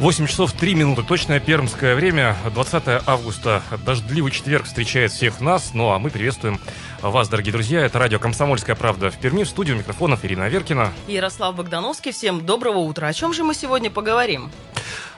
8 часов 3 минуты, точное пермское время, 20 августа, дождливый четверг встречает всех нас, ну а мы приветствуем вас, дорогие друзья. Это радио «Комсомольская правда» в Перми, в студию микрофонов Ирина Аверкина. Ярослав Богдановский. Всем доброго утра. О чем же мы сегодня поговорим?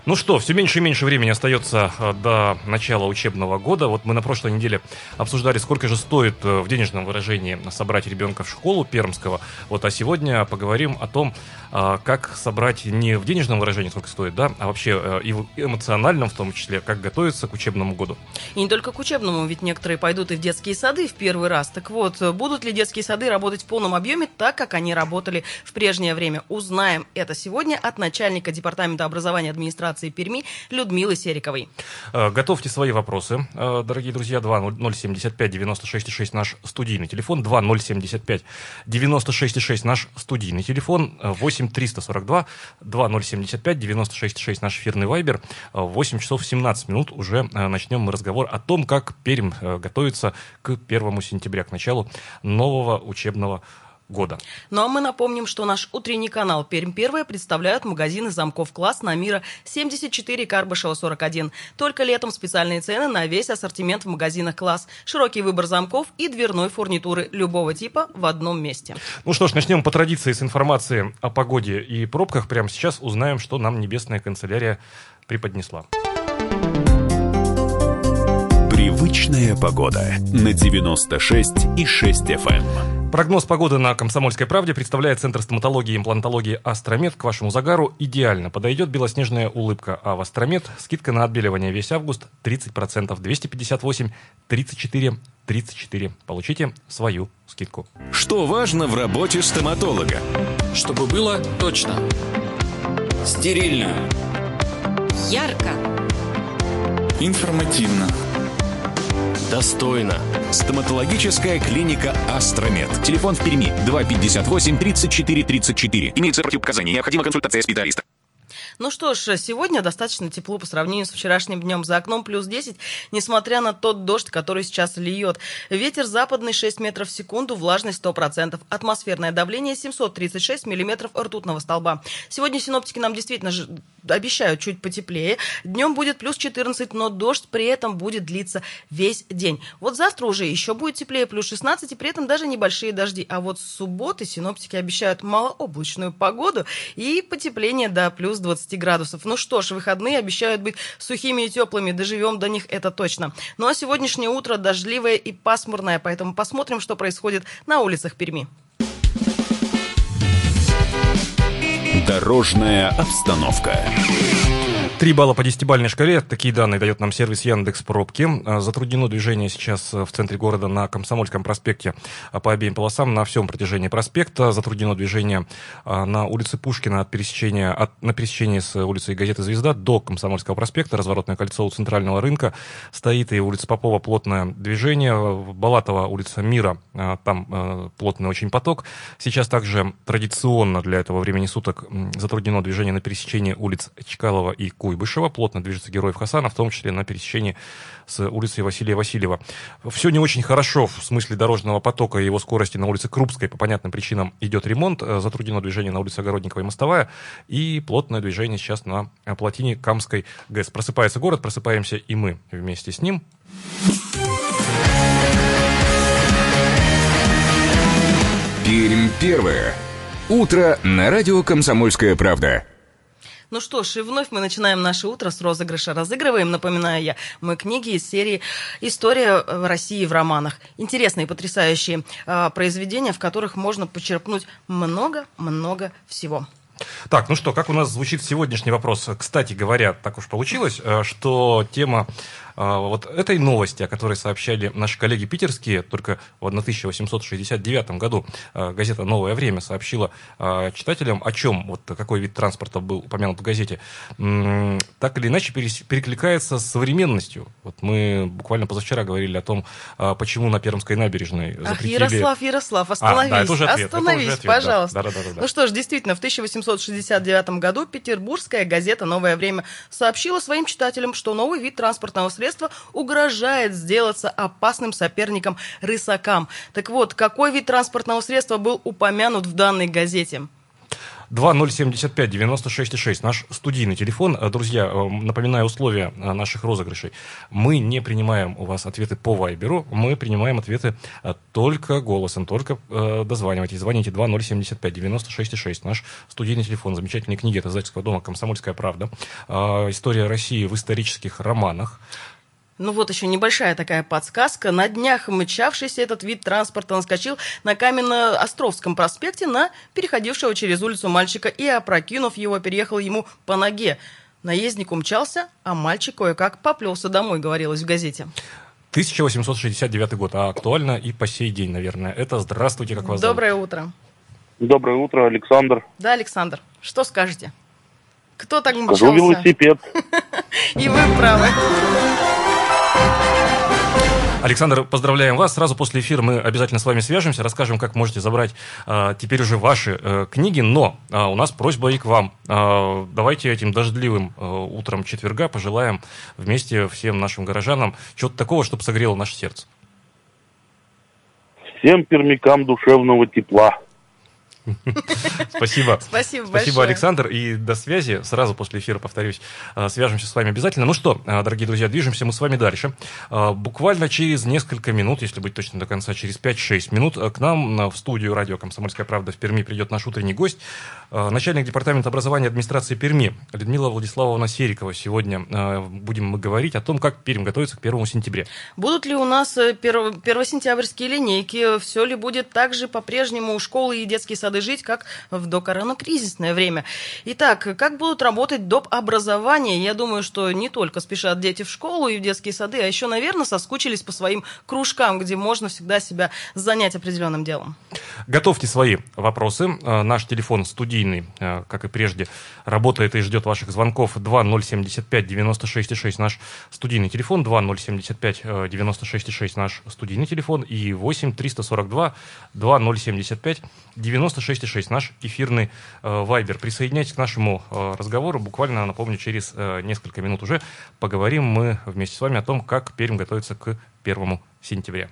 Ну что, все меньше и меньше времени остается э, до начала учебного года. Вот мы на прошлой неделе обсуждали, сколько же стоит э, в денежном выражении собрать ребенка в школу пермского. Вот, а сегодня поговорим о том, э, как собрать не в денежном выражении, сколько стоит, да, а вообще и в эмоциональном в том числе, как готовиться к учебному году. И не только к учебному, ведь некоторые пойдут и в детские сады в первый раз. Так вот, будут ли детские сады работать в полном объеме так, как они работали в прежнее время? Узнаем это сегодня от начальника Департамента образования администрации администрации Перми Людмилы Сериковой. Э, готовьте свои вопросы, э, дорогие друзья. 2075 96 6 наш студийный телефон. 2075 96 наш студийный телефон. 8 342 2075 96 6 наш эфирный вайбер. 8 часов 17 минут уже э, начнем мы разговор о том, как Пермь готовится к 1 сентября, к началу нового учебного года года. Ну а мы напомним, что наш утренний канал «Пермь первая» представляют магазины замков класс на Мира 74 Карбышева 41. Только летом специальные цены на весь ассортимент в магазинах класс. Широкий выбор замков и дверной фурнитуры любого типа в одном месте. Ну что ж, начнем по традиции с информации о погоде и пробках. Прямо сейчас узнаем, что нам небесная канцелярия преподнесла. Привычная погода на 96 и 6 FM. Прогноз погоды на «Комсомольской правде» представляет Центр стоматологии и имплантологии «Астромед». К вашему загару идеально подойдет белоснежная улыбка, а в «Астромед» скидка на отбеливание весь август 30%, 258, 34, 34. Получите свою скидку. Что важно в работе стоматолога? Чтобы было точно. Стерильно. Ярко. Информативно. Достойно. Стоматологическая клиника «Астромед». Телефон в Перми 258 34 34. Имеется противопоказания. Необходима консультация специалиста. Ну что ж, сегодня достаточно тепло по сравнению с вчерашним днем. За окном плюс 10, несмотря на тот дождь, который сейчас льет. Ветер западный 6 метров в секунду, влажность 100%. Атмосферное давление 736 миллиметров ртутного столба. Сегодня синоптики нам действительно обещают чуть потеплее. Днем будет плюс 14, но дождь при этом будет длиться весь день. Вот завтра уже еще будет теплее, плюс 16, и при этом даже небольшие дожди. А вот с субботы синоптики обещают малооблачную погоду и потепление до плюс 20 15 градусов. Ну что ж, выходные обещают быть сухими и теплыми, доживем до них, это точно. Ну а сегодняшнее утро дождливое и пасмурное, поэтому посмотрим, что происходит на улицах Перми. Дорожная обстановка. Три балла по десятибальной шкале. Такие данные дает нам сервис Яндекс Пробки. А, затруднено движение сейчас в центре города на Комсомольском проспекте а, по обеим полосам на всем протяжении проспекта. Затруднено движение а, на улице Пушкина от пересечения, от, на пересечении с улицей Газеты «Звезда» до Комсомольского проспекта. Разворотное кольцо у центрального рынка стоит и улица Попова плотное движение. Балатова улица Мира, там плотный очень поток. Сейчас также традиционно для этого времени суток затруднено движение на пересечении улиц Чкалова и Ку Куйбышева. Плотно движется Героев Хасана, в том числе на пересечении с улицей Василия Васильева. Все не очень хорошо в смысле дорожного потока и его скорости на улице Крупской. По понятным причинам идет ремонт. Э, затруднено движение на улице Огородникова и Мостовая. И плотное движение сейчас на плотине Камской ГЭС. Просыпается город, просыпаемся и мы вместе с ним. Пермь первое. Утро на радио «Комсомольская правда». Ну что ж, и вновь мы начинаем наше утро с розыгрыша. Разыгрываем, напоминаю я, мы книги из серии «История России в романах». Интересные, потрясающие э, произведения, в которых можно почерпнуть много-много всего. Так, ну что, как у нас звучит сегодняшний вопрос? Кстати говоря, так уж получилось, э, что тема вот этой новости, о которой сообщали наши коллеги питерские, только в 1869 году а, газета «Новое время» сообщила а, читателям, о чем, вот какой вид транспорта был упомянут в газете, так или иначе перекликается с современностью. Вот мы буквально позавчера говорили о том, почему на Пермской набережной запретили... Ах, Ярослав, Ярослав, остановись, а, да, это уже ответ, остановись, это уже ответ, пожалуйста. Да. Да, да, да, да. Ну что ж, действительно, в 1869 году петербургская газета «Новое время» сообщила своим читателям, что новый вид транспортного средства угрожает сделаться опасным соперником рысакам. Так вот, какой вид транспортного средства был упомянут в данной газете? 2075-96-6, наш студийный телефон. Э, друзья, э, напоминаю условия э, наших розыгрышей. Мы не принимаем у вас ответы по Вайберу, мы принимаем ответы только голосом, только дозванивайтесь. Звоните 2075-96-6, наш студийный телефон. Замечательные книги от издательского дома «Комсомольская правда». История России в исторических романах. Ну вот еще небольшая такая подсказка. На днях мчавшийся этот вид транспорта наскочил на Каменно-Островском проспекте на переходившего через улицу мальчика и, опрокинув его, переехал ему по ноге. Наездник умчался, а мальчик кое-как поплелся домой, говорилось в газете. 1869 год, а актуально и по сей день, наверное. Это «Здравствуйте, как вас Доброе зовут? утро. Доброе утро, Александр. Да, Александр. Что скажете? Кто так мчался? Скажу велосипед. И вы правы. Александр, поздравляем вас. Сразу после эфира мы обязательно с вами свяжемся, расскажем, как можете забрать а, теперь уже ваши а, книги. Но а, у нас просьба и к вам. А, давайте этим дождливым а, утром четверга пожелаем вместе всем нашим горожанам чего-то такого, чтобы согрело наше сердце. Всем пермякам душевного тепла. Спасибо. Спасибо Спасибо, Александр. И до связи. Сразу после эфира, повторюсь, а, свяжемся с вами обязательно. Ну что, а, дорогие друзья, движемся мы с вами дальше. А, буквально через несколько минут, если быть точно до конца, через 5-6 минут, к нам в студию радио «Комсомольская правда» в Перми придет наш утренний гость, начальник департамента образования администрации Перми Людмила Владиславовна Серикова. Сегодня будем мы говорить о том, как Пермь готовится к 1 сентября. Будут ли у нас 1 э, сентябрьские линейки? Все ли будет так же по-прежнему школы и детские сады сады жить, как в докоронакризисное время. Итак, как будут работать доп. образования? Я думаю, что не только спешат дети в школу и в детские сады, а еще, наверное, соскучились по своим кружкам, где можно всегда себя занять определенным делом. Готовьте свои вопросы. Э, наш телефон студийный, э, как и прежде, работает и ждет ваших звонков 2075 96 наш студийный телефон, 2075 96 наш студийный телефон и 8 342 2075 96 96,6, наш эфирный э, вайбер. Присоединяйтесь к нашему э, разговору. Буквально, напомню, через э, несколько минут уже поговорим мы вместе с вами о том, как Пермь готовится к 1 сентября.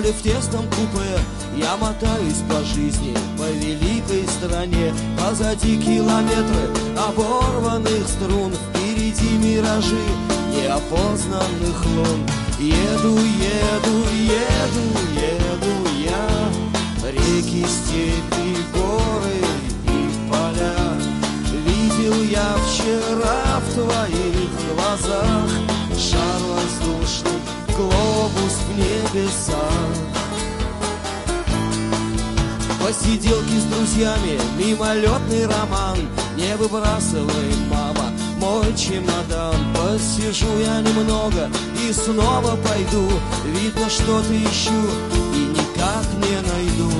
Ли в тесном купе Я мотаюсь по жизни, по великой стране. Позади километры оборванных струн Впереди миражи неопознанных лун. Еду, еду, еду, еду я Реки, степи, горы и поля. Видел я вчера в твоих глазах Шар воздушный глобус в небесах. Посиделки с друзьями, мимолетный роман. Не выбрасывай, мама, мой чемодан. Посижу я немного и снова пойду. Видно, что-то ищу и никак не найду.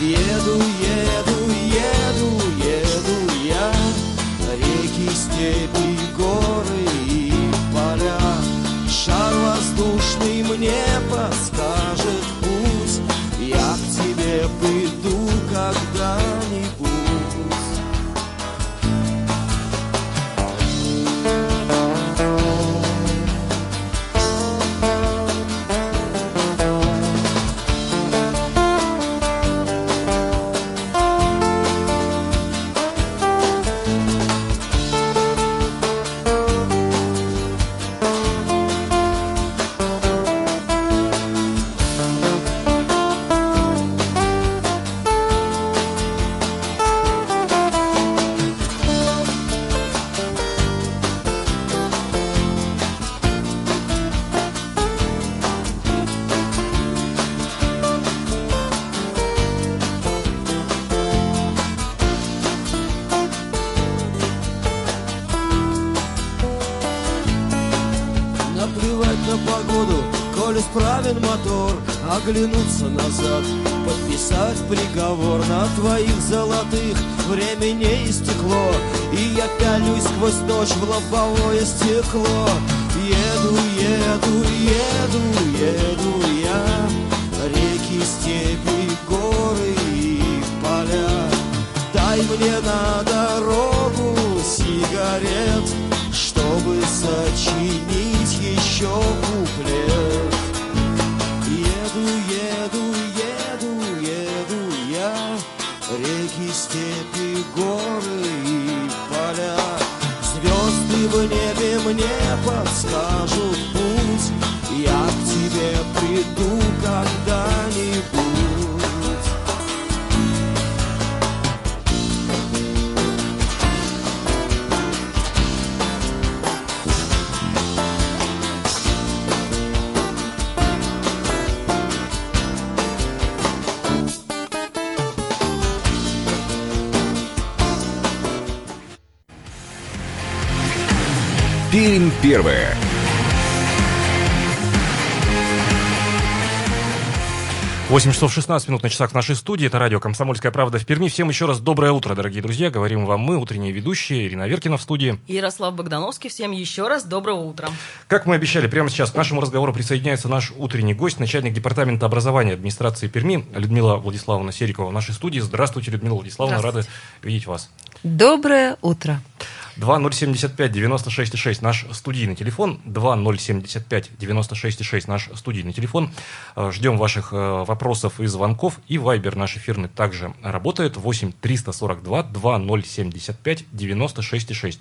Еду, еду, еду, еду я. Реки, степи, на погоду, коль исправен мотор, оглянуться назад, подписать приговор на твоих золотых время не истекло, и я пялюсь сквозь ночь в лобовое стекло. Еду, еду, еду, еду я, реки, степи, горы и поля. Дай мне на дорогу сигарет, чтобы сочинить еще куплет. Еду, еду, еду, еду я, реки, степи, горы и поля. Звезды в небе мне подскажут путь, я к тебе приду когда-нибудь. Пермь первая. Восемь часов 16 минут на часах в нашей студии. Это радио «Комсомольская правда» в Перми. Всем еще раз доброе утро, дорогие друзья. Говорим вам мы, утренние ведущие. Ирина Веркина в студии. Ярослав Богдановский, всем еще раз доброго утра. Как мы обещали, прямо сейчас к нашему разговору присоединяется наш утренний гость, начальник департамента образования администрации Перми Людмила Владиславовна Серикова в нашей студии. Здравствуйте, Людмила Владиславовна, рады видеть вас. Доброе утро. 2075-96-6 наш студийный телефон, 2075-96-6 наш студийный телефон. Э, Ждем ваших э, вопросов и звонков. И вайбер наш эфирный также работает, 8-342-2075-96-6.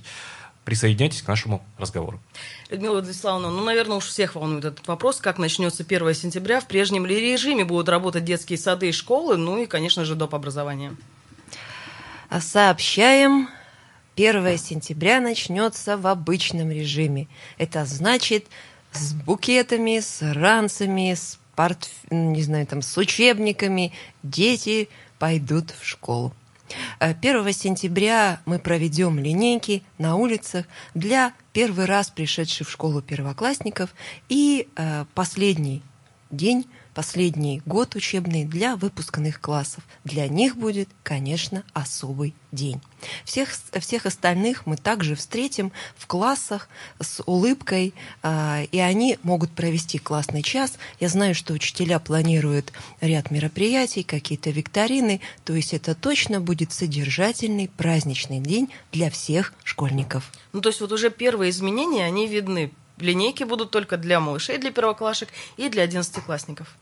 Присоединяйтесь к нашему разговору. Людмила Владиславовна, ну, наверное, уж всех волнует этот вопрос, как начнется 1 сентября, в прежнем ли режиме будут работать детские сады и школы, ну и, конечно же, доп. образование. А Сообщаем, 1 сентября начнется в обычном режиме. Это значит с букетами, с ранцами, с портф... не знаю, там, с учебниками дети пойдут в школу. Э, 1 сентября мы проведем линейки на улицах для первый раз пришедших в школу первоклассников и э, последний день, последний год учебный для выпускных классов. Для них будет, конечно, особый день. Всех, всех остальных мы также встретим в классах с улыбкой, а, и они могут провести классный час. Я знаю, что учителя планируют ряд мероприятий, какие-то викторины, то есть это точно будет содержательный праздничный день для всех школьников. Ну, то есть вот уже первые изменения, они видны. Линейки будут только для малышей, для первоклашек и для одиннадцатиклассников.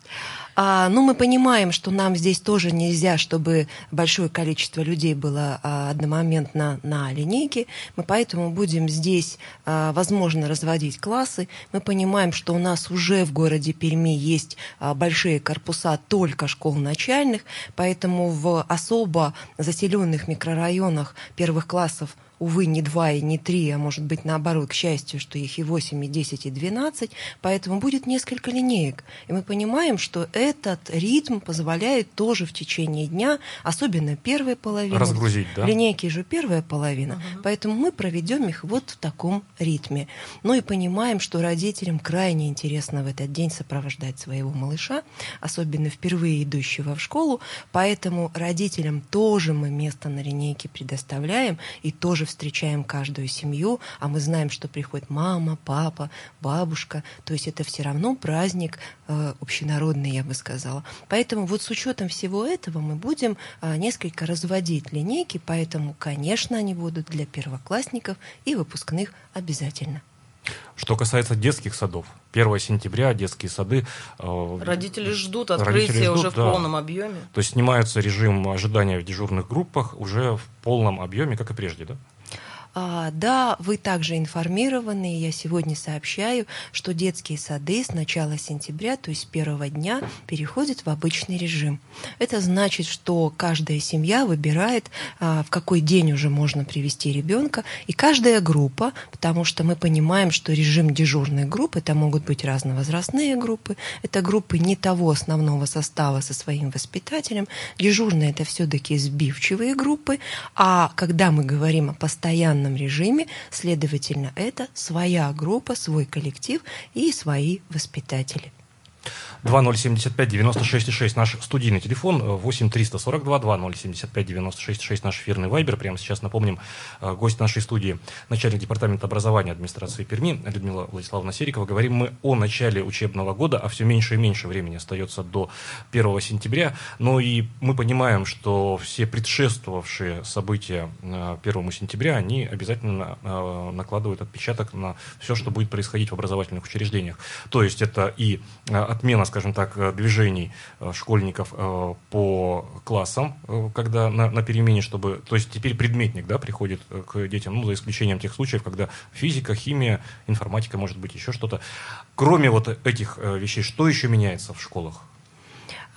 А, ну, мы понимаем, что нам здесь тоже нельзя, чтобы большое количество людей было а, одномоментно на линейке. Мы поэтому будем здесь, а, возможно, разводить классы. Мы понимаем, что у нас уже в городе Перми есть а, большие корпуса только школ начальных, поэтому в особо заселенных микрорайонах первых классов увы, не два и не три, а может быть наоборот, к счастью, что их и 8, и 10, и 12, поэтому будет несколько линеек. И мы понимаем, что этот ритм позволяет тоже в течение дня, особенно первая половина. Разгрузить, да? Линейки же первая половина, Ага. поэтому мы проведем их вот в таком ритме. Ну и понимаем, что родителям крайне интересно в этот день сопровождать своего малыша, особенно впервые идущего в школу, поэтому родителям тоже мы место на линейке предоставляем и тоже встречаем каждую семью, а мы знаем, что приходит мама, папа, бабушка, то есть это все равно праздник э, общенародный, я бы сказала. Поэтому вот с учетом всего этого мы будем э, несколько разводить линейки, поэтому, конечно, они будут для первоклассников и выпускных обязательно. Что касается детских садов, 1 сентября детские сады... э, Родители ждут Родители открытия ждут, уже в да. полном объеме. То есть снимается режим ожидания в дежурных группах уже в полном объеме, как и прежде, да? А, да, вы также информированы. Я сегодня сообщаю, что детские сады с начала сентября, то есть с первого дня, переходят в обычный режим. Это значит, что каждая семья выбирает, а, в какой день уже можно привести ребенка, и каждая группа, потому что мы понимаем, что режим дежурной группы, это могут быть разновозрастные группы, это группы не того основного состава со своим воспитателем. Дежурные это все-таки сбивчивые группы, а когда мы говорим о постоянном дистанционном режиме, следовательно, это своя группа, свой коллектив и свои воспитатели. 2075-96-6 наш студийный телефон, 8-342-2075-96-6 наш эфирный вайбер. Прямо сейчас напомним, э, гость нашей студии, начальник департамента образования администрации Перми Людмила Владиславовна Серикова. Говорим мы о начале учебного года, а все меньше и меньше времени остается до 1 сентября. Но и мы понимаем, что все предшествовавшие события 1 э, сентября, они обязательно э, накладывают отпечаток на все, что будет происходить в образовательных учреждениях. То есть это и отмена, скажем так, э, движений э, школьников э, по классам, когда на, на перемене, чтобы... То есть теперь предметник, да, приходит к детям, ну, за исключением тех случаев, когда физика, химия, информатика, может быть, еще что-то. Кроме вот этих вещей, что еще меняется в школах?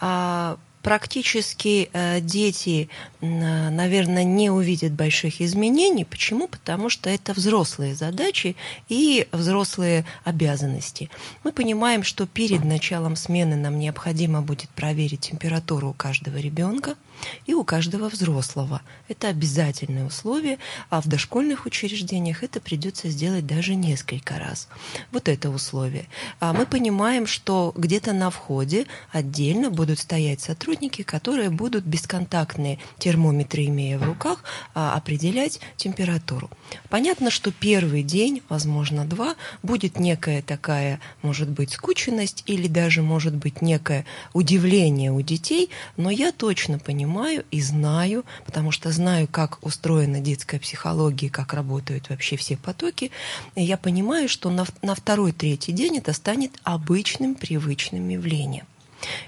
А, практически э, дети, наверное, не увидят больших изменений. Почему? Потому что это взрослые задачи и взрослые обязанности. Мы понимаем, что перед началом смены нам необходимо будет проверить температуру у каждого ребенка и у каждого взрослого. Это обязательное условие, а в дошкольных учреждениях это придется сделать даже несколько раз. Вот это условие. А мы понимаем, что где-то на входе отдельно будут стоять сотрудники, которые будут бесконтактные термометры, имея в руках, а, определять температуру. Понятно, что первый день, возможно, два, будет некая такая, может быть, скученность или даже, может быть, некое удивление у детей, но я точно понимаю, понимаю и знаю, потому что знаю, как устроена детская психология, как работают вообще все потоки, я понимаю, что на, на второй, третий день это станет обычным, привычным явлением.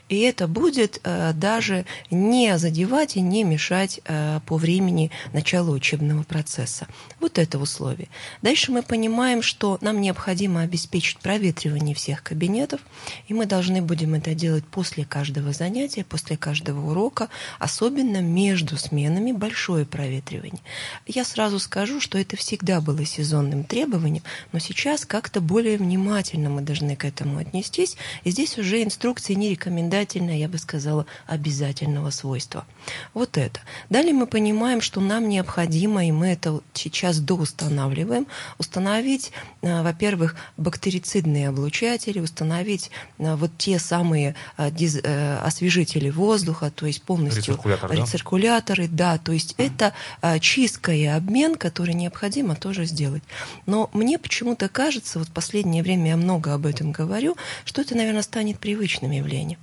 И это будет э, даже не задевать и не мешать э, по времени начала учебного процесса. Вот это условие. Дальше мы понимаем, что нам необходимо обеспечить проветривание всех кабинетов, и мы должны будем это делать после каждого занятия, после каждого урока, особенно между сменами большое проветривание. Я сразу скажу, что это всегда было сезонным требованием, но сейчас как-то более внимательно мы должны к этому отнестись, и здесь уже инструкции не рекомендуются рекомендательное, я бы сказала, обязательного свойства. Вот это. Далее мы понимаем, что нам необходимо, и мы это сейчас доустанавливаем, установить, э, во-первых, бактерицидные облучатели, установить э, вот те самые э, освежители воздуха, то есть полностью Рециркулятор, рециркуляторы, да, да то есть mm это чистка и обмен, который необходимо тоже сделать. Но мне почему-то кажется, вот в последнее время я много об этом говорю, что это, наверное, станет привычным явлением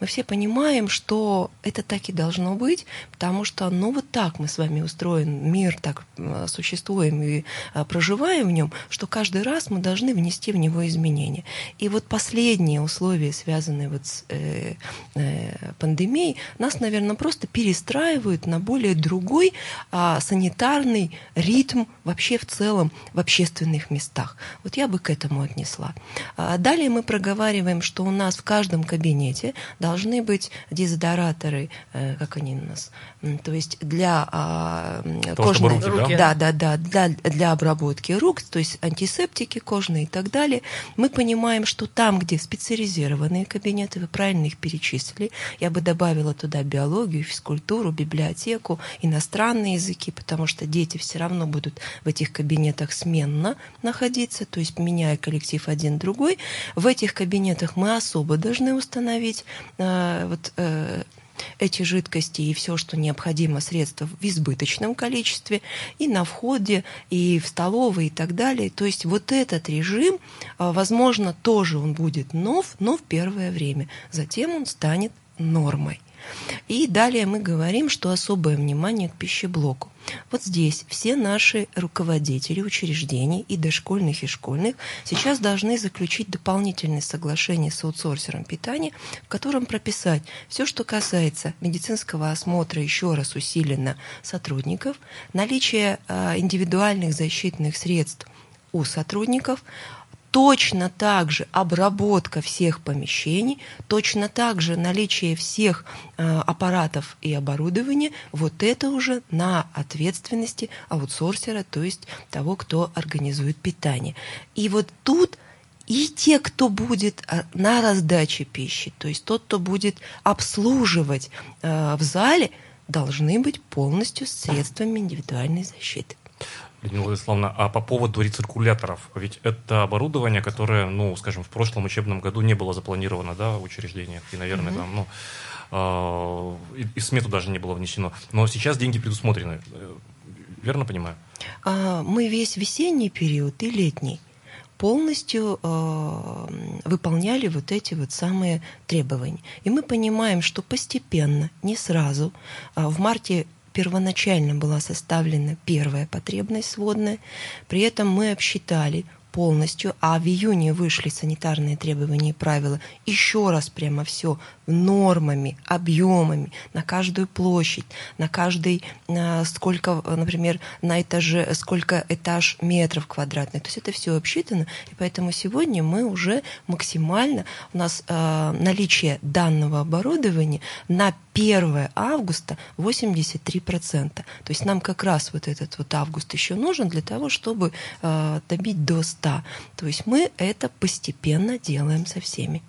мы все понимаем, что это так и должно быть, потому что, ну, вот так мы с вами устроен, мир так э, существуем и э, проживаем в нем, что каждый раз мы должны внести в него изменения. И вот последние условия, связанные вот с э, э, пандемией, нас, наверное, просто перестраивают на более другой э, санитарный ритм вообще в целом в общественных местах. Вот я бы к этому отнесла. А далее мы проговариваем, что у нас в каждом кабинете должны быть дезодораторы, э, как они у нас, то есть для а, То, кожной, руки, руки, да, да, да, для, для обработки рук, то есть антисептики кожные и так далее. Мы понимаем, что там, где специализированные кабинеты, вы правильно их перечислили, я бы добавила туда биологию, физкультуру, библиотеку, иностранные языки, потому что дети все равно будут в этих кабинетах сменно находиться, то есть меняя коллектив один другой. В этих кабинетах мы особо должны установить э, вот, э, эти жидкости и все, что необходимо, средства в избыточном количестве, и на входе, и в столовой, и так далее. То есть вот этот режим, э, возможно, тоже он будет нов, но в первое время. Затем он станет нормой. И далее мы говорим, что особое внимание к пищеблоку. Вот здесь все наши руководители учреждений и дошкольных, и школьных сейчас должны заключить дополнительное соглашение с аутсорсером питания, в котором прописать все, что касается медицинского осмотра, еще раз усиленно сотрудников, наличие а, индивидуальных защитных средств у сотрудников, точно так же обработка всех помещений, точно так же наличие всех э, аппаратов и оборудования, вот это уже на ответственности аутсорсера, то есть того, кто организует питание. И вот тут и те, кто будет э, на раздаче пищи, то есть тот, кто будет обслуживать э, в зале, должны быть полностью средствами индивидуальной защиты. Людмила Владиславовна, а по поводу рециркуляторов, ведь это оборудование, которое, ну, скажем, в прошлом учебном году не было запланировано, да, в учреждениях, и, наверное, там, ну, а, и, и в смету даже не было внесено. Но сейчас деньги предусмотрены. Э, Верно понимаю? А, Мы весь весенний период и летний полностью э, выполняли вот эти вот самые требования. И мы понимаем, что постепенно, не сразу, а в марте первоначально была составлена первая потребность сводная, при этом мы обсчитали полностью, а в июне вышли санитарные требования и правила, еще раз прямо все нормами, объемами на каждую площадь, на каждый, э, сколько, э, например, на этаже, сколько этаж метров квадратных. То есть это все обсчитано, и поэтому сегодня мы уже максимально, у нас э, наличие данного оборудования на 1 августа 83%. То есть нам как раз вот этот вот август еще нужен для того, чтобы э, добить до 100. То есть мы это постепенно делаем со всеми.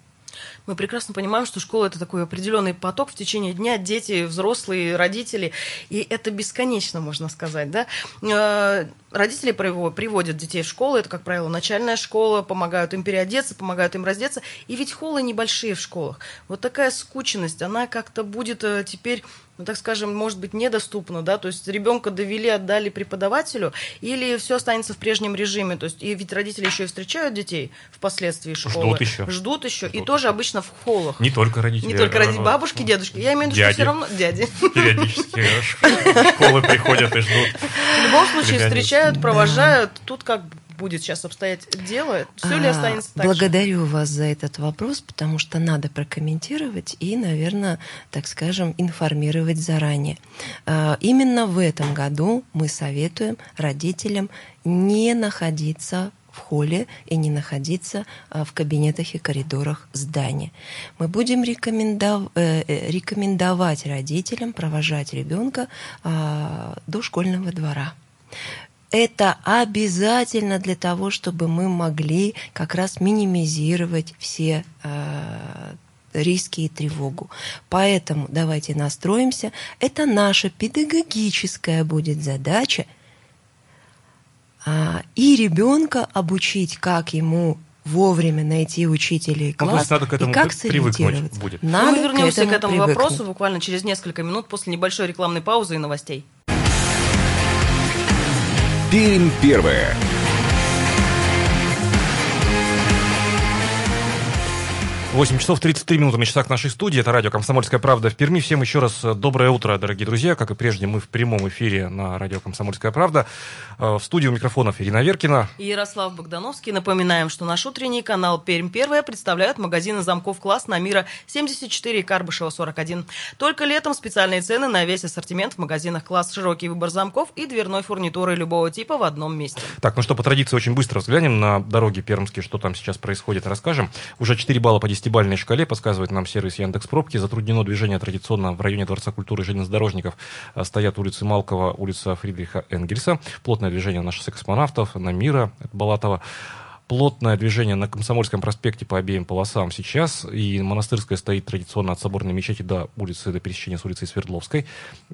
Мы прекрасно понимаем, что школа это такой определенный поток в течение дня, дети, взрослые, родители, и это бесконечно, можно сказать, да. Э, Родители приводят детей в школу, это, как правило, начальная школа, помогают им переодеться, помогают им раздеться, и ведь холлы небольшие в школах. Вот такая скученность, она как-то будет э, теперь ну, так скажем, может быть, недоступно, да, то есть ребенка довели, отдали преподавателю, или все останется в прежнем режиме, то есть и ведь родители еще и встречают детей впоследствии школы. Ждут еще. Ждут еще, Ждут и тоже обычно в холлах. Не только родители. Не только а, родители, бабушки, дедушки, я имею в виду, что все равно дяди. Периодически ш- школы приходят и ждут. В любом случае встречают, провожают, тут как будет сейчас обстоять дело, все ли А, останется так же? Благодарю вас за этот вопрос, потому что надо прокомментировать и, наверное, так скажем, информировать заранее. А, Именно в этом году мы советуем родителям не находиться в холле и не находиться а, в кабинетах и коридорах здания. Мы будем рекомендов- э, э, рекомендовать родителям провожать ребенка а, до школьного двора. Это обязательно для того, чтобы мы могли как раз минимизировать все э, риски и тревогу. Поэтому давайте настроимся. Это наша педагогическая будет задача а, и ребенка обучить, как ему вовремя найти учителя и Ну, класс, есть надо к этому и как при- привыкнуть сориентироваться. будет. Ну, Надо мы вернемся к этому, привыкнуть. вопросу буквально через несколько минут после небольшой рекламной паузы и новостей. Пермь первая. Восемь часов 33 минуты на часах нашей студии. Это радио «Комсомольская правда» в Перми. Всем еще раз э, доброе утро, дорогие друзья. Как и прежде, мы в прямом эфире на радио «Комсомольская правда». Э, В студию микрофонов Ирина Веркина. И Ярослав Богдановский. Напоминаем, что наш утренний канал «Пермь первая» представляют магазины замков класс на Мира 74 и Карбышева 41. Только летом специальные цены на весь ассортимент в магазинах класс, широкий выбор замков и дверной фурнитуры любого типа в одном месте. Так, ну что, по традиции очень быстро взглянем на дороги пермские, что там сейчас происходит, расскажем. Уже 4 балла по десятибалльной шкале, подсказывает нам сервис Яндекс Пробки. Затруднено движение традиционно в районе Дворца культуры железнодорожников. э, Стоят улицы Малкова, улица Фридриха Энгельса. Плотное движение на шоссе космонавтов, на Мира, Балатова. Плотное движение на Комсомольском проспекте по обеим полосам сейчас. И Монастырская стоит традиционно от Соборной мечети до улицы, до пересечения с улицей Свердловской.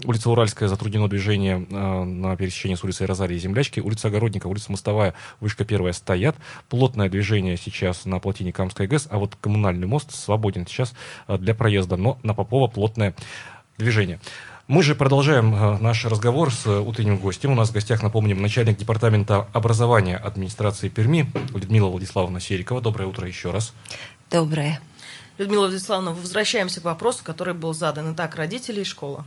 Улица Уральская затруднено движение э, на пересечении с улицей Розалии и Землячки. Улица Огородника, улица Мостовая, вышка первая стоят. Плотное движение сейчас на плотине Камской ГЭС, а вот коммунальный мост свободен сейчас э, для проезда, но на Попова плотное движение. Мы же продолжаем э, наш разговор с э, утренним гостем. У нас в гостях, напомним, начальник департамента образования администрации Перми Людмила Владиславовна Серикова. Доброе утро еще раз. Доброе. Людмила Владиславовна, возвращаемся к вопросу, который был задан. Итак, родители и школа.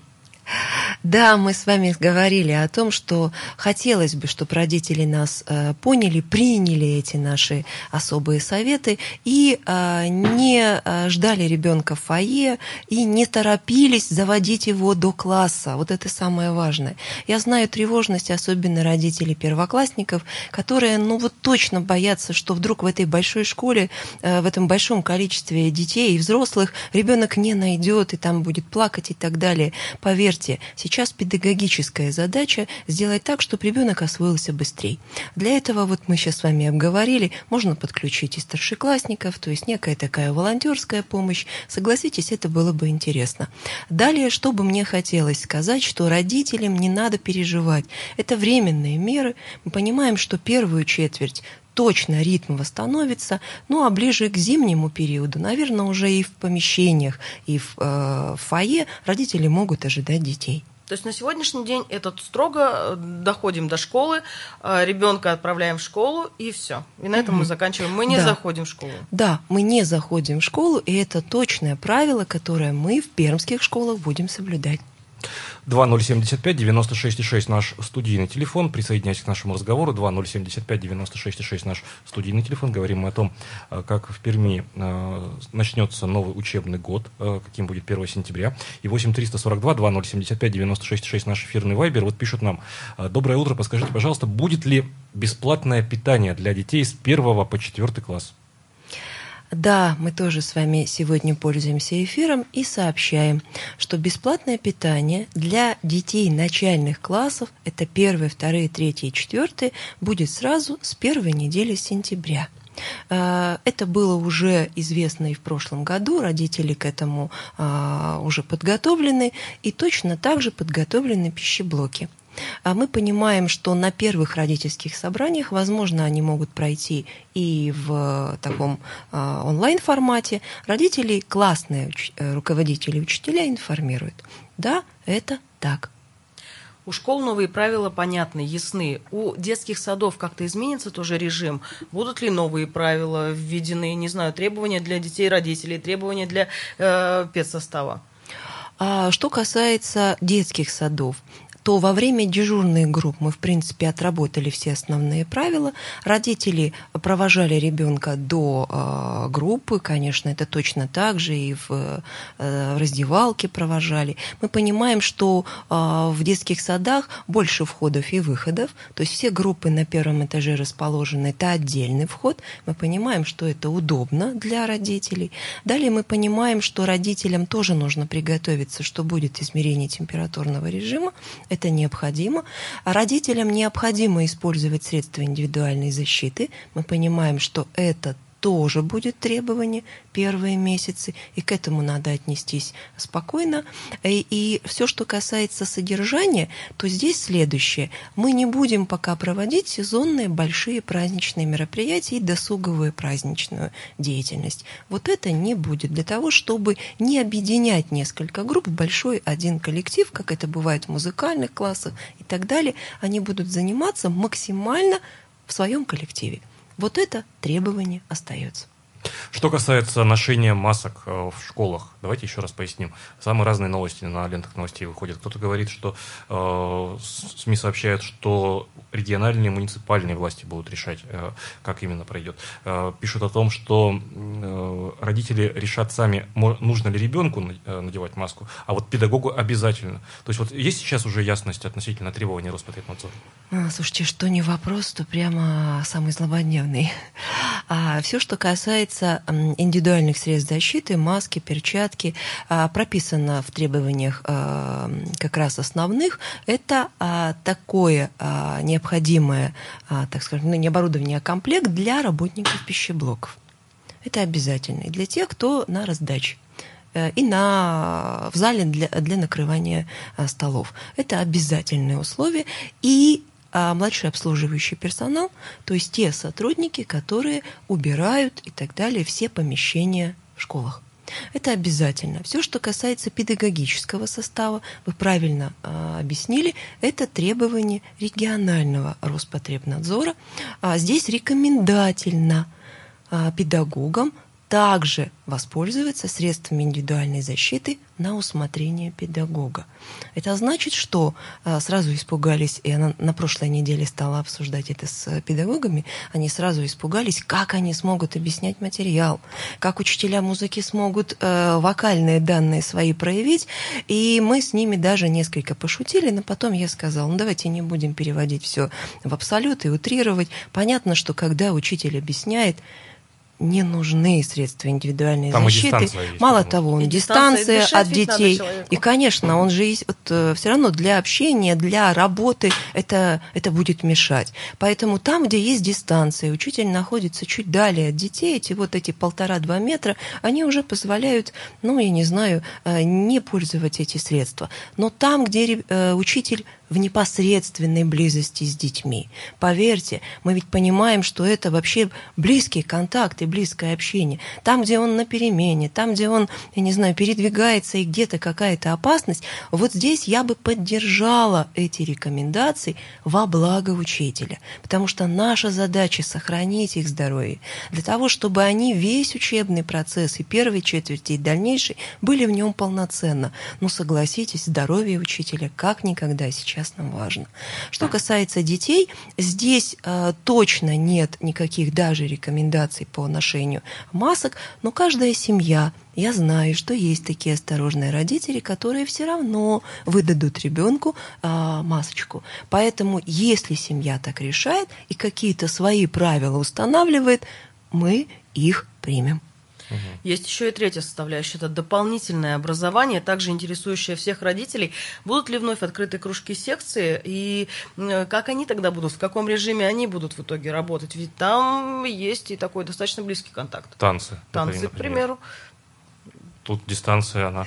Да, мы с вами говорили о том, что хотелось бы, чтобы родители нас э, поняли, приняли эти наши особые советы и э, не э, ждали ребенка в фойе и не торопились заводить его до класса. Вот это самое важное. Я знаю тревожность, особенно родителей первоклассников, которые, ну вот точно боятся, что вдруг в этой большой школе, в этом большом количестве детей и взрослых ребенок не найдет и там будет плакать и так далее. Поверьте, сейчас Сейчас педагогическая задача сделать так, чтобы ребенок освоился быстрее. Для этого вот мы сейчас с вами обговорили, можно подключить и старшеклассников, то есть некая такая волонтерская помощь. Согласитесь, это было бы интересно. Далее, что бы мне хотелось сказать, что родителям не надо переживать. Это временные меры. Мы понимаем, что первую четверть точно ритм восстановится, ну а ближе к зимнему периоду, наверное, уже и в помещениях, и в э, фойе родители могут ожидать детей. То есть на сегодняшний день этот строго э, доходим до школы, э, ребенка отправляем в школу и все. И на этом мы заканчиваем. Мы не Да. заходим в школу. Да, мы не заходим в школу, и это точное правило, которое мы в пермских школах будем соблюдать. 2075 96,6 наш студийный телефон. Присоединяйтесь к нашему разговору. 2075 96,6 наш студийный телефон. Говорим мы о том, э, как в Перми э, начнется новый учебный год, э, каким будет 1 сентября. И 8342 2075 96,6 наш эфирный вайбер. Вот пишут нам. Доброе утро, подскажите, пожалуйста, будет ли бесплатное питание для детей с 1 по 4 класс? Да, мы тоже с вами сегодня пользуемся эфиром и сообщаем, что бесплатное питание для детей начальных классов, это первые, вторые, третьи четвертые, будет сразу с первой недели сентября. Э, Это было уже известно и в прошлом году, родители к этому а, уже подготовлены, и точно так же подготовлены пищеблоки. А Мы понимаем, что на первых родительских собраниях, возможно, они могут пройти и в таком а, онлайн-формате. Родители, классные э, руководители и учителя информируют. Да, это так. У школ новые правила понятны, ясны. У детских садов как-то изменится тоже режим? Будут ли новые правила введены, не знаю, требования для детей родителей, требования для э, педсостава? А что касается детских садов, то во время дежурных групп мы, в принципе, отработали все основные правила. Родители провожали ребенка до э, группы, конечно, это точно так же, и в э, раздевалке провожали. Мы понимаем, что э, в детских садах больше входов и выходов, то есть все группы на первом этаже расположены, это отдельный вход. Мы понимаем, что это удобно для родителей. Далее мы понимаем, что родителям тоже нужно приготовиться, что будет измерение температурного режима. Это необходимо. Родителям необходимо использовать средства индивидуальной защиты. Мы понимаем, что это тоже будет требование первые месяцы, и к этому надо отнестись спокойно. И, и все, что касается содержания, то здесь следующее. Мы не будем пока проводить сезонные большие праздничные мероприятия и досуговую праздничную деятельность. Вот это не будет для того, чтобы не объединять несколько групп в большой один коллектив, как это бывает в музыкальных классах и так далее. Они будут заниматься максимально в своем коллективе. Вот это требование остается. Что касается ношения масок э, в школах, давайте еще раз поясним. Самые разные новости на лентах новостей выходят. Кто-то говорит, что э, СМИ сообщают, что региональные муниципальные власти будут решать, э, как именно пройдет. Э, пишут о том, что э, родители решат сами, нужно ли ребенку э, надевать маску, а вот педагогу обязательно. То есть вот есть сейчас уже ясность относительно требований Роспотребнадзора? А, Слушайте, что не вопрос, то прямо самый злободневный. А все, что касается м, индивидуальных средств защиты, маски, перчатки, а, прописано в требованиях а, как раз основных. Это а, такое необходимое, так скажем, ну, не оборудование, а комплект для работников пищеблоков. Это обязательно. И для тех, кто на раздаче э, и на, в зале для, для накрывания столов. Это обязательные условия. И а, младший обслуживающий персонал, то есть те сотрудники, которые убирают и так далее все помещения в школах. Это обязательно. Все, что касается педагогического состава, вы правильно а, объяснили, это требование регионального Роспотребнадзора. А, здесь рекомендательно а, педагогам также воспользоваться средствами индивидуальной защиты на усмотрение педагога. Это значит, что а, сразу испугались, и она на прошлой неделе стала обсуждать это с э, педагогами, они сразу испугались, как они смогут объяснять материал, как учителя музыки смогут э, вокальные данные свои проявить, и мы с ними даже несколько пошутили, но потом я сказала, ну давайте не будем переводить все в абсолют и утрировать. Понятно, что когда учитель объясняет, не нужны средства индивидуальной Там защиты. есть, Мало потому того, он И дистанция, дистанция от детей. И, конечно, он же есть, вот, все равно для общения, для работы это, это будет мешать. Поэтому там, где есть дистанция, учитель находится чуть далее от детей, эти вот эти полтора-два метра, они уже позволяют, ну, я не знаю, э, не пользовать эти средства. Но там, где э, учитель в непосредственной близости с детьми. Поверьте, мы ведь понимаем, что это вообще близкий контакт и близкое общение. Там, где он на перемене, там, где он, я не знаю, передвигается и где-то какая-то опасность, вот здесь я бы поддержала эти рекомендации во благо учителя. Потому что наша задача сохранить их здоровье, для того, чтобы они весь учебный процесс и первой четверти, и дальнейшей были в нем полноценно. Но согласитесь, здоровье учителя как никогда сейчас нам важно. Что касается детей, здесь э, точно нет никаких даже рекомендаций по ношению масок, но каждая семья я знаю, что есть такие осторожные родители, которые все равно выдадут ребенку а, масочку. Поэтому, если семья так решает и какие-то свои правила устанавливает, мы их примем. Есть еще и третья составляющая, это дополнительное образование, также интересующее всех родителей. Будут ли вновь открыты кружки секции, и как они тогда будут, в каком режиме они будут в итоге работать? Ведь там есть и такой достаточно близкий контакт. Танцы. Танцы, например. к примеру. Тут дистанция, она...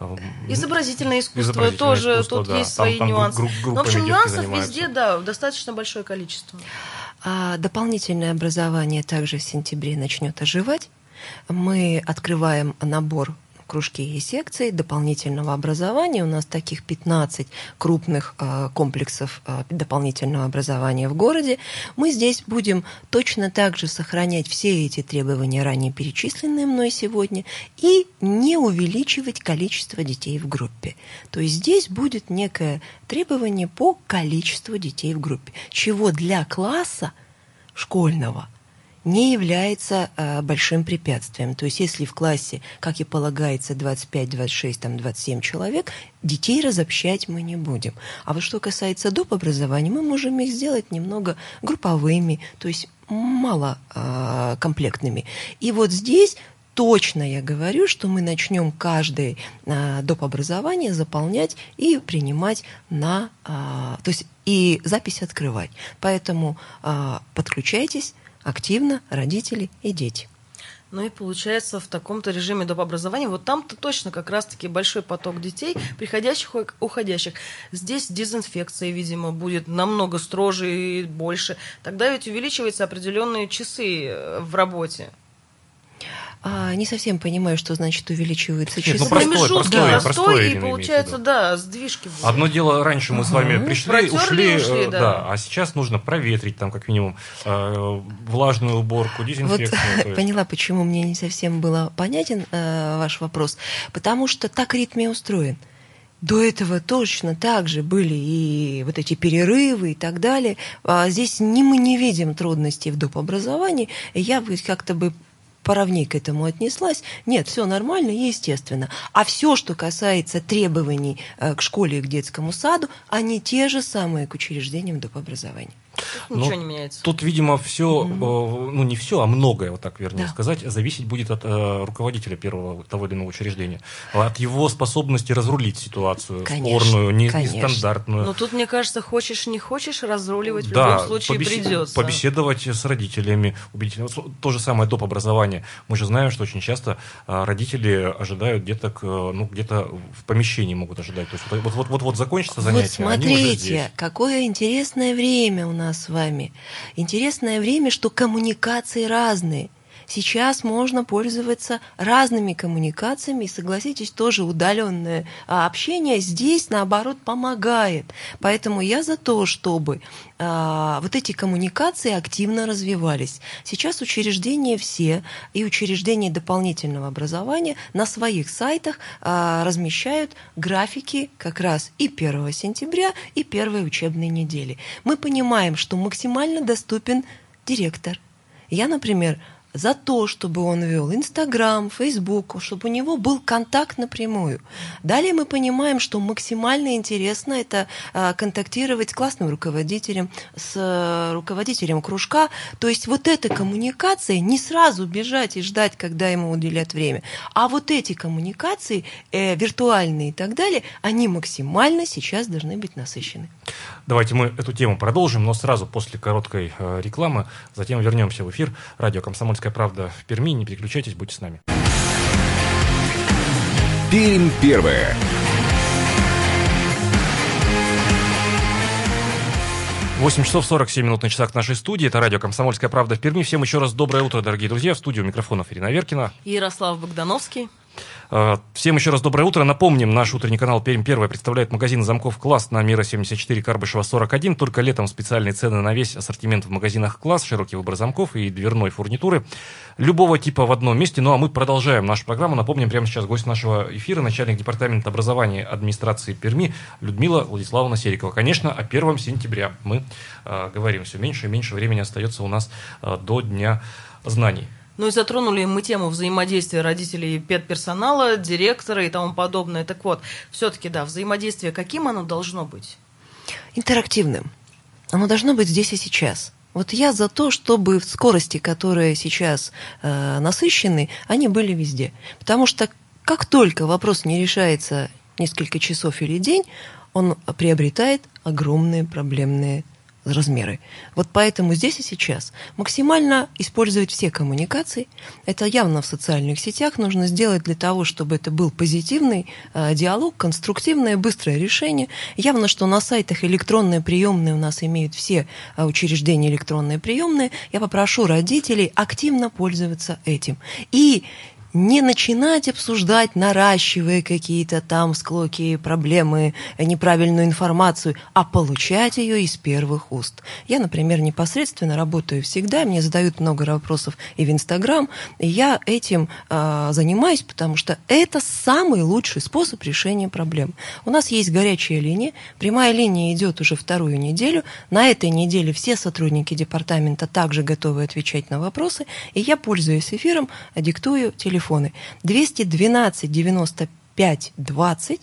э, Изобразительное искусство Изобразительное тоже, искусство, тут да. есть Там- свои там нюансы. гру- Ну, в общем, нюансов занимаются. везде, да, достаточно большое количество. А дополнительное образование также в сентябре начнет оживать. Мы открываем набор кружки и секции дополнительного образования. У нас таких 15 крупных э, комплексов э, дополнительного образования в городе. Мы здесь будем точно так же сохранять все эти требования, ранее перечисленные мной сегодня, и не увеличивать количество детей в группе. То есть здесь будет некое требование по количеству детей в группе, чего для класса школьного не является э, большим препятствием. То есть если в классе, как и полагается, 25, 26, там, 27 человек, детей разобщать мы не будем. А вот что касается доп. образования, мы можем их сделать немного групповыми, то есть мало э, комплектными. И вот здесь точно я говорю, что мы начнем каждое а, доп. образование заполнять и принимать на... а, то есть и запись открывать. Поэтому а, подключайтесь активно, родители и дети. Ну и получается в таком-то режиме доп. образования, вот там-то точно как раз-таки большой поток детей, приходящих и уходящих. Здесь дезинфекция, видимо, будет намного строже и больше. Тогда ведь увеличиваются определенные часы э, в работе. А, не совсем понимаю, что значит увеличиваются Нет, часы. ну, простой, Промежуток простой, простой, простой, и получается, да, сдвижки будут. Одно дело, раньше мы с вами Ага. пришли, Протерли ушли, ушли, э, да. а сейчас нужно проветрить там как минимум э, влажную уборку, Вот дезинфекцию. есть. поняла, почему мне не совсем был понятен э, ваш вопрос. Потому что так ритм и устроен. До этого точно так же были и вот эти перерывы и так далее. А здесь не, мы не видим трудностей в доп. образовании. Я бы как-то бы поровней к этому отнеслась. Нет, все нормально и естественно. А все, что касается требований э, к школе и к детскому саду, они те же самые к учреждениям доп. образования. Тут ничего не меняется. Тут, видимо, все, ну не все, а многое, вот так вернее Да. сказать, зависеть будет от э, руководителя первого того или иного учреждения, от его способности разрулить ситуацию Конечно, спорную, не- конечно. нестандартную. Но тут, мне кажется, хочешь не хочешь, разруливать в Да, любом случае побесе- придется. побеседовать с родителями, убедительно. Вот То же самое доп. образование. Мы же знаем, что очень часто а, родители ожидают деток, э, ну, где-то в помещении могут ожидать. То есть вот, вот, вот, вот закончится занятие, Вот смотрите, какое интересное время у нас с вами. Интересное время, что коммуникации разные. Сейчас можно пользоваться разными коммуникациями, и согласитесь, тоже удаленное а, общение здесь, наоборот, помогает. Поэтому я за то, чтобы а, вот эти коммуникации активно развивались. Сейчас учреждения все и учреждения дополнительного образования на своих сайтах а, размещают графики как раз и 1 сентября, и первой учебной недели. Мы понимаем, что максимально доступен директор. Я, например, за то, чтобы он вел Инстаграм, Фейсбук, чтобы у него был контакт напрямую. Далее мы понимаем, что максимально интересно это а, контактировать с классным руководителем, с а, руководителем кружка. То есть вот эта коммуникация, не сразу бежать и ждать, когда ему уделят время, а вот эти коммуникации, э, виртуальные и так далее, они максимально сейчас должны быть насыщены. Давайте мы эту тему продолжим, но сразу после короткой э, рекламы. Затем вернемся в эфир. Радио «Комсомольская правда» в Перми. Не переключайтесь, будьте с нами. Пермь первая. Восемь часов 47 минут на часах нашей студии. Это радио «Комсомольская правда» в Перми. Всем еще раз доброе утро, дорогие друзья. В студию микрофонов Ирина Веркина. Ярослав Богдановский. Э, Всем еще раз доброе утро. Напомним, наш утренний канал Пермь Первая представляет магазин замков «Класс» на Мира 74, Карбышева 41. Только летом специальные цены на весь ассортимент в магазинах «Класс», широкий выбор замков и дверной фурнитуры любого типа в одном месте. Ну а мы продолжаем нашу программу. Напомним, прямо сейчас гость нашего эфира, начальник департамента образования администрации Перми Людмила Владиславовна Серикова. Конечно, о 1 сентября мы э, говорим. Все меньше и меньше времени остается у нас э, до Дня знаний. Ну и затронули мы тему взаимодействия родителей и педперсонала, директора и тому подобное. Так вот, все-таки, да, взаимодействие, каким оно должно быть? Интерактивным. Оно должно быть здесь и сейчас. Вот я за то, чтобы скорости, которые сейчас э, насыщены, они были везде. Потому что как только вопрос не решается несколько часов или день, он приобретает огромные проблемные размеры. Вот поэтому здесь и сейчас максимально использовать все коммуникации. Это явно в социальных сетях нужно сделать для того, чтобы это был позитивный э, диалог, конструктивное, быстрое решение. Явно, что на сайтах электронные приемные у нас имеют все э, учреждения электронные приемные. Я попрошу родителей активно пользоваться этим. И не начинать обсуждать, наращивая какие-то там склоки, проблемы, неправильную информацию, а получать ее из первых уст. Я, например, непосредственно работаю всегда, мне задают много вопросов и в Инстаграм, и я этим э, занимаюсь, потому что это самый лучший способ решения проблем. У нас есть горячая линия, прямая линия идет уже вторую неделю, на этой неделе все сотрудники департамента также готовы отвечать на вопросы, и я, пользуясь эфиром, диктую телефон телефоны 212 95 20.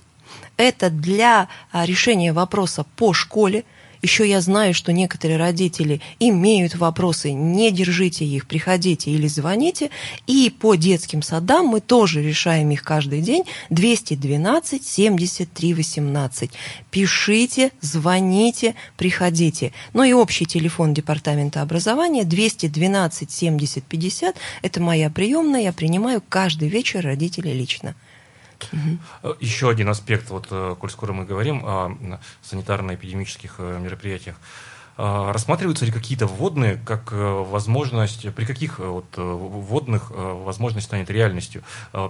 Это для решения вопроса по школе, еще я знаю, что некоторые родители имеют вопросы, не держите их, приходите или звоните. И по детским садам мы тоже решаем их каждый день. 212 73 18. Пишите, звоните, приходите. Ну и общий телефон Департамента образования 212 70 50. Это моя приемная, я принимаю каждый вечер родителей лично. Угу. Еще один аспект, вот, э, коль скоро мы говорим о санитарно-эпидемических э, мероприятиях. Рассматриваются ли какие-то вводные как возможность, при каких вот вводных возможность станет реальностью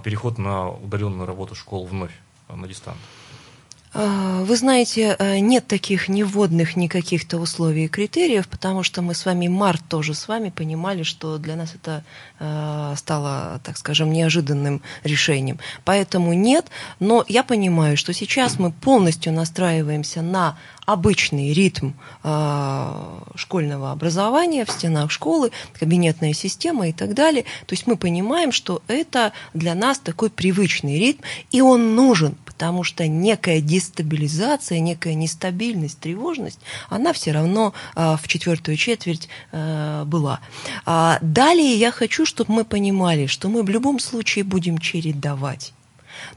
переход на удаленную работу школ вновь на дистанцию? А, вы знаете, э, нет таких неводных никаких-то условий и критериев, потому что мы с вами март тоже с вами понимали, что для нас это э, стало, так скажем, неожиданным решением. Поэтому нет, но я понимаю, что сейчас мы полностью настраиваемся на обычный ритм э, школьного образования в стенах школы, кабинетная система и так далее. То есть мы понимаем, что это для нас такой привычный ритм, и он нужен, потому что некая дестабилизация, некая нестабильность, тревожность, она все равно э, в четвертую четверть э, была. А далее я хочу, чтобы мы понимали, что мы в любом случае будем чередовать.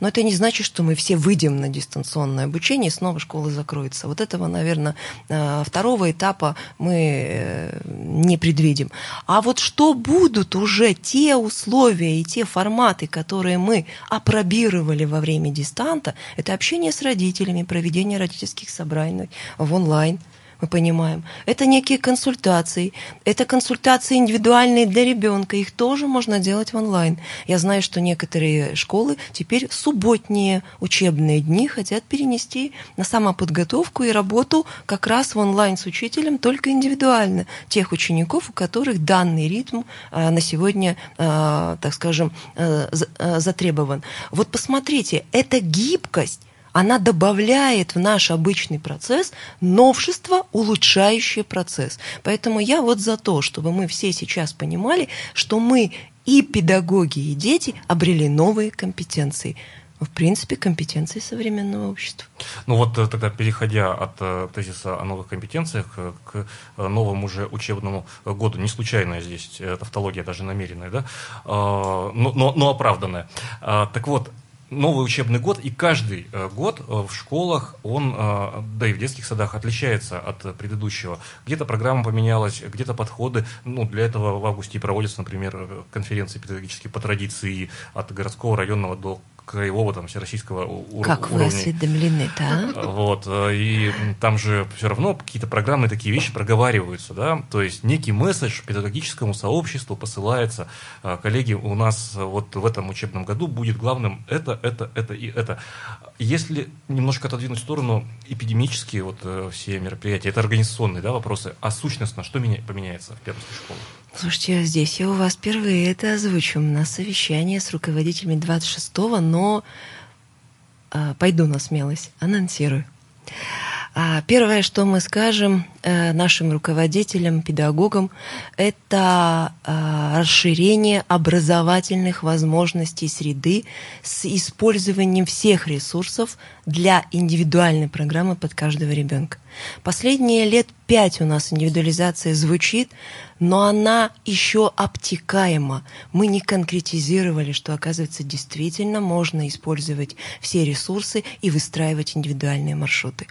Но это не значит, что мы все выйдем на дистанционное обучение, и снова школа закроется. Вот этого, наверное, э, второго этапа мы э, не предвидим. А вот что будут уже те условия и те форматы, которые мы опробировали во время дистанта, это общение с родителями, проведение родительских собраний в онлайн – мы понимаем. Это некие консультации. Это консультации индивидуальные для ребенка. Их тоже можно делать в онлайн. Я знаю, что некоторые школы теперь субботние учебные дни хотят перенести на самоподготовку и работу как раз в онлайн с учителем только индивидуально тех учеников, у которых данный ритм а, на сегодня, а, так скажем, а, затребован. Вот посмотрите, эта гибкость она добавляет в наш обычный процесс новшество, улучшающее процесс. Поэтому я вот за то, чтобы мы все сейчас понимали, что мы и педагоги, и дети обрели новые компетенции – в принципе, компетенции современного общества. Ну вот э, тогда, переходя от э, тезиса о новых компетенциях э, к новому уже учебному году, не случайная здесь тавтология, даже намеренная, да, но, но, но оправданная. Так вот, новый учебный год, и каждый год в школах, он, да и в детских садах, отличается от предыдущего. Где-то программа поменялась, где-то подходы. Ну, для этого в августе проводятся, например, конференции педагогические по традиции от городского, районного до краевого, там, всероссийского уровня. Как вы осведомлены, да? Вот, э, и там же все равно какие-то программы, такие вещи проговариваются, да, то есть некий месседж педагогическому сообществу посылается. Э, коллеги, у нас вот в этом учебном году будет главным это, это, это и это. Если немножко отодвинуть в сторону эпидемические вот э, все мероприятия, это организационные, да, вопросы, а сущностно что меня, поменяется в пермской школе? Слушайте, здесь я у вас впервые это озвучу на совещании с руководителями 26-го, но э, пойду на смелость, анонсирую. А первое, что мы скажем э, нашим руководителям, педагогам, это э, расширение образовательных возможностей среды с использованием всех ресурсов для индивидуальной программы под каждого ребенка. Последние лет пять у нас индивидуализация звучит, но она еще обтекаема. Мы не конкретизировали, что, оказывается, действительно можно использовать все ресурсы и выстраивать индивидуальные маршруты.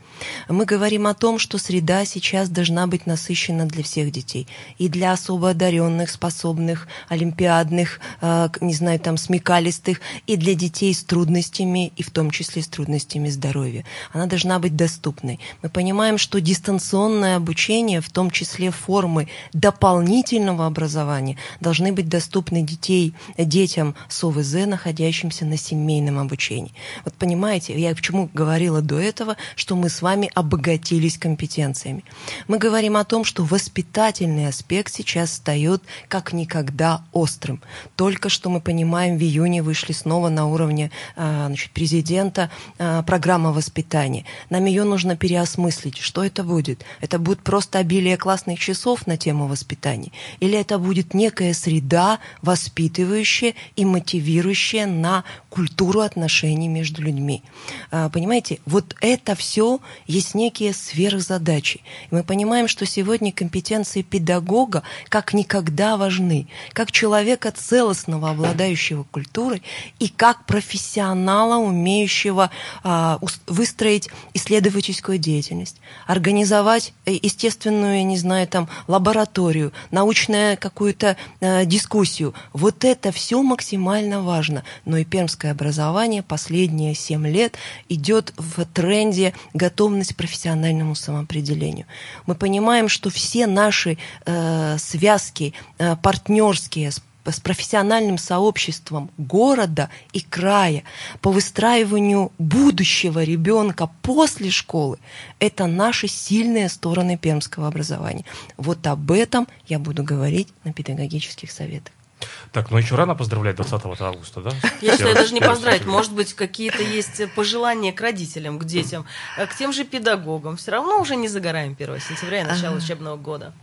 Мы говорим о том, что среда сейчас должна быть насыщена для всех детей. И для особо одаренных, способных, олимпиадных, э, не знаю, там, смекалистых, и для детей с трудностями, и в том числе с трудностями здоровья. Она должна быть доступной. Мы понимаем, что дистанционное обучение, в том числе формы дополнительного образования, должны быть доступны детей, детям с ОВЗ, находящимся на семейном обучении. Вот понимаете, я почему говорила до этого, что мы с вами обогатились компетенциями. Мы говорим о том, что воспитательный аспект сейчас встает как никогда острым. Только что мы понимаем, в июне вышли снова на уровне а, значит, президента а, программа воспитания. Нам ее нужно переосмыслить. Что это будет? Это будет просто обилие классных часов на тему воспитания? Или это будет некая среда, воспитывающая и мотивирующая на культуру отношений между людьми? А, понимаете, вот это все есть некие сверхзадачи. И мы понимаем, что сегодня компетенции педагога как никогда важны. Как человека целостного, обладающего культурой, и как профессионала, умеющего а, выстроить исследовательскую деятельность, организовать э, естественную, я не знаю, там, лабораторию, научную какую-то э, дискуссию. Вот это все максимально важно. Но и пермское образование последние семь лет идет в тренде готовность к профессиональному самоопределению. Мы понимаем, что все наши э, связки э, партнерские с профессиональным сообществом города и края по выстраиванию будущего ребенка после школы, это наши сильные стороны пермского образования. Вот об этом я буду говорить на педагогических советах. Так, ну еще рано поздравлять 20 августа, да? Я считаю, даже не поздравить. Может быть, какие-то есть пожелания к родителям, к детям, к тем же педагогам. Все равно уже не загораем 1 сентября и начало учебного года.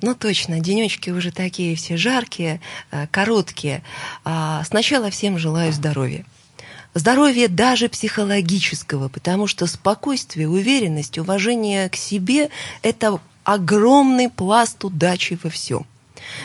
Ну точно, денечки уже такие все жаркие, э, короткие. А, сначала всем желаю здоровья. Здоровья даже психологического, потому что спокойствие, уверенность, уважение к себе – это огромный пласт удачи во всем.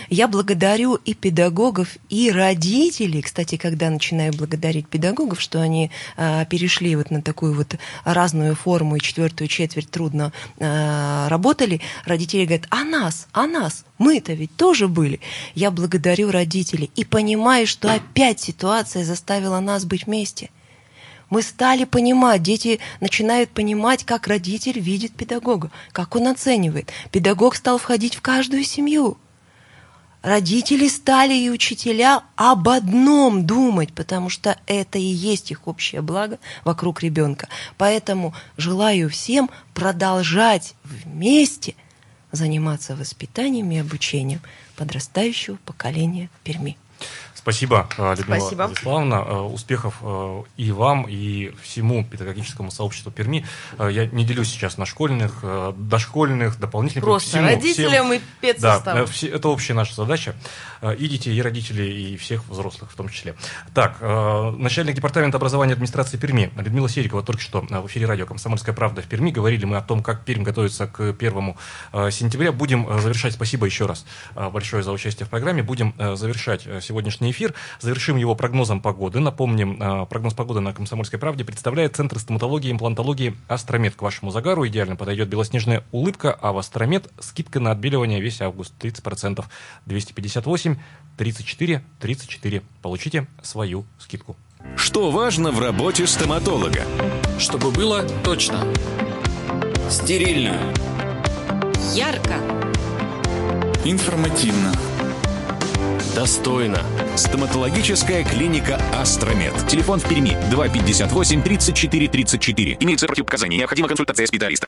Я благодарю и педагогов, и родителей. Кстати, когда начинаю благодарить педагогов, что они э, перешли вот на такую вот разную форму и четвертую четверть трудно э, работали, родители говорят, а нас, а нас, мы-то ведь тоже были. Я благодарю родителей и понимаю, что опять ситуация заставила нас быть вместе – мы стали понимать, дети начинают понимать, как родитель видит педагога, как он оценивает. Педагог стал входить в каждую семью родители стали и учителя об одном думать, потому что это и есть их общее благо вокруг ребенка. Поэтому желаю всем продолжать вместе заниматься воспитанием и обучением подрастающего поколения Перми. Спасибо, э, Людмила Спасибо. Владиславовна. Э, Успехов э, и вам, и всему педагогическому сообществу Перми. Я не делюсь сейчас на школьных, дошкольных, дополнительных. Просто всему, родителям всем. и педсоставу. Да, это общая наша задача. И детей, и родителей, и всех взрослых в том числе. Так, э, начальник департамента образования администрации Перми Людмила Серикова только что э, в эфире радио «Комсомольская правда» в Перми. Говорили мы о том, как Пермь готовится к первому э, сентября. Будем завершать. Спасибо еще раз большое за участие в программе. Будем завершать сегодняшний эфир. Завершим его прогнозом погоды. Напомним, прогноз погоды на «Комсомольской правде» представляет Центр стоматологии и имплантологии «Астромед». К вашему загару идеально подойдет белоснежная улыбка, а в «Астромед» скидка на отбеливание весь август 30%. 258 34 34. Получите свою скидку. Что важно в работе стоматолога? Чтобы было точно. Стерильно. Ярко. Информативно. Достойно. Стоматологическая клиника «Астромед». Телефон в Перми 258 34 34. Имеется противопоказания. Необходима консультация специалиста.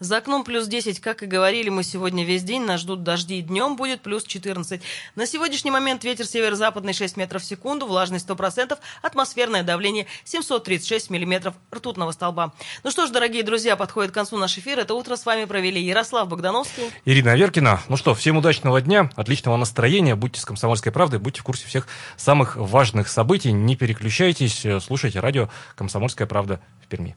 За окном плюс 10, как и говорили мы сегодня весь день, нас ждут дожди. Днем будет плюс 14. На сегодняшний момент ветер северо-западный 6 метров в секунду, влажность 100%, атмосферное давление 736 миллиметров ртутного столба. Ну что ж, дорогие друзья, подходит к концу наш эфир. Это утро с вами провели Ярослав Богдановский. Ирина Аверкина. Ну что, всем удачного дня, отличного настроения. Будьте с «Комсомольской правдой», будьте в курсе всех самых важных событий. Не переключайтесь, слушайте радио «Комсомольская правда» в Перми.